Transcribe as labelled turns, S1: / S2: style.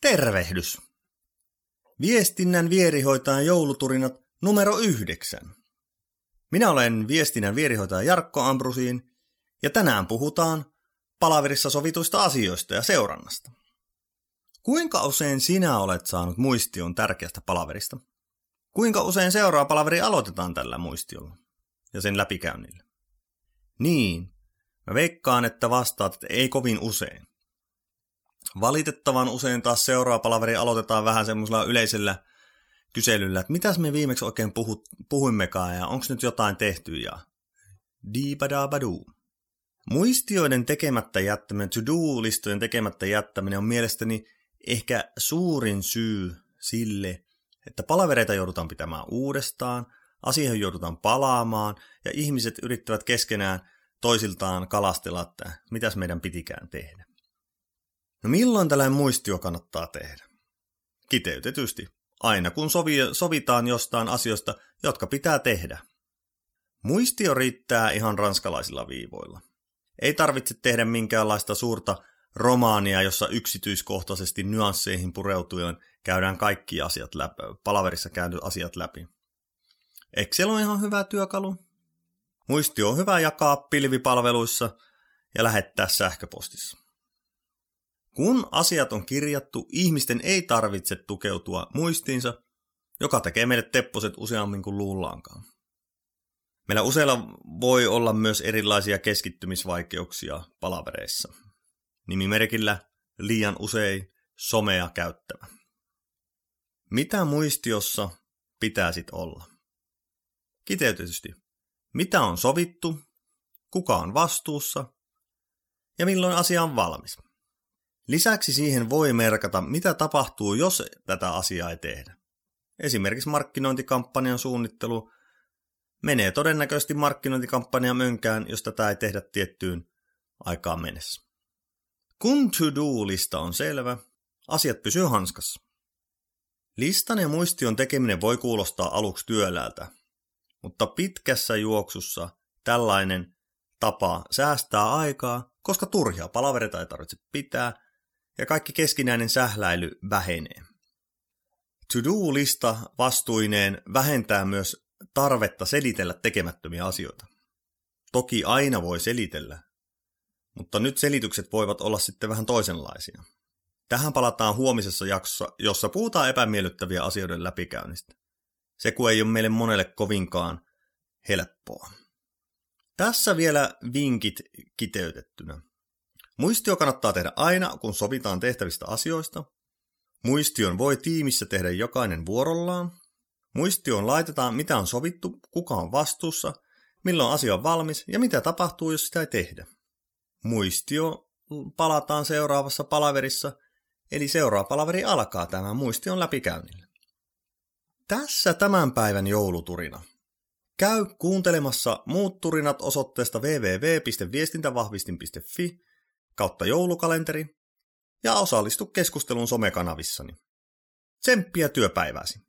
S1: Tervehdys! Viestinnän vierihoitajan jouluturinat numero yhdeksän. Minä olen viestinnän vierihoitaja Jarkko Ambrusiin ja tänään puhutaan palaverissa sovituista asioista ja seurannasta. Kuinka usein sinä olet saanut muistion tärkeästä palaverista? Kuinka usein seuraa palaveri aloitetaan tällä muistiolla ja sen läpikäynnillä? Niin, mä veikkaan, että vastaat, että ei kovin usein. Valitettavan usein taas seuraava palaveri aloitetaan vähän semmoisella yleisellä kyselyllä, että mitäs me viimeksi oikein puhut, puhuimmekaan ja onko nyt jotain tehty ja diibadabaduu. Muistioiden tekemättä jättäminen, to-do-listojen tekemättä jättäminen on mielestäni ehkä suurin syy sille, että palavereita joudutaan pitämään uudestaan, asioihin joudutaan palaamaan ja ihmiset yrittävät keskenään toisiltaan kalastella, että mitäs meidän pitikään tehdä. No milloin tällainen muistio kannattaa tehdä? Kiteytetysti, aina kun sovi, sovitaan jostain asioista, jotka pitää tehdä. Muistio riittää ihan ranskalaisilla viivoilla. Ei tarvitse tehdä minkäänlaista suurta romaania, jossa yksityiskohtaisesti nyansseihin pureutuen käydään kaikki asiat läpi, palaverissa käydyt asiat läpi. Excel on ihan hyvä työkalu. Muistio on hyvä jakaa pilvipalveluissa ja lähettää sähköpostissa. Kun asiat on kirjattu, ihmisten ei tarvitse tukeutua muistiinsa, joka tekee meille tepposet useammin kuin luullaankaan. Meillä useilla voi olla myös erilaisia keskittymisvaikeuksia palavereissa. Nimimerkillä liian usein somea käyttävä. Mitä muistiossa pitäisit olla? Kiteytetysti, mitä on sovittu, kuka on vastuussa ja milloin asia on valmis. Lisäksi siihen voi merkata, mitä tapahtuu, jos tätä asiaa ei tehdä. Esimerkiksi markkinointikampanjan suunnittelu menee todennäköisesti markkinointikampanja mönkään, jos tätä ei tehdä tiettyyn aikaan mennessä. Kun to-do-lista on selvä, asiat pysyy hanskassa. Listan ja muistion tekeminen voi kuulostaa aluksi työläältä, mutta pitkässä juoksussa tällainen tapa säästää aikaa, koska turhia palavereita ei tarvitse pitää ja kaikki keskinäinen sähläily vähenee. To-do-lista vastuineen vähentää myös tarvetta selitellä tekemättömiä asioita. Toki aina voi selitellä, mutta nyt selitykset voivat olla sitten vähän toisenlaisia. Tähän palataan huomisessa jaksossa, jossa puhutaan epämiellyttäviä asioiden läpikäynnistä. Se kun ei ole meille monelle kovinkaan helppoa. Tässä vielä vinkit kiteytettynä. Muistio kannattaa tehdä aina, kun sovitaan tehtävistä asioista. Muistion voi tiimissä tehdä jokainen vuorollaan. Muistioon laitetaan, mitä on sovittu, kuka on vastuussa, milloin asia on valmis ja mitä tapahtuu, jos sitä ei tehdä. Muistio palataan seuraavassa palaverissa, eli seuraava palaveri alkaa tämän muistion läpikäynnillä. Tässä tämän päivän jouluturina. Käy kuuntelemassa muut turinat osoitteesta www.viestintävahvistin.fi kautta joulukalenteri ja osallistu keskustelun somekanavissani. Tsemppiä työpäivääsi!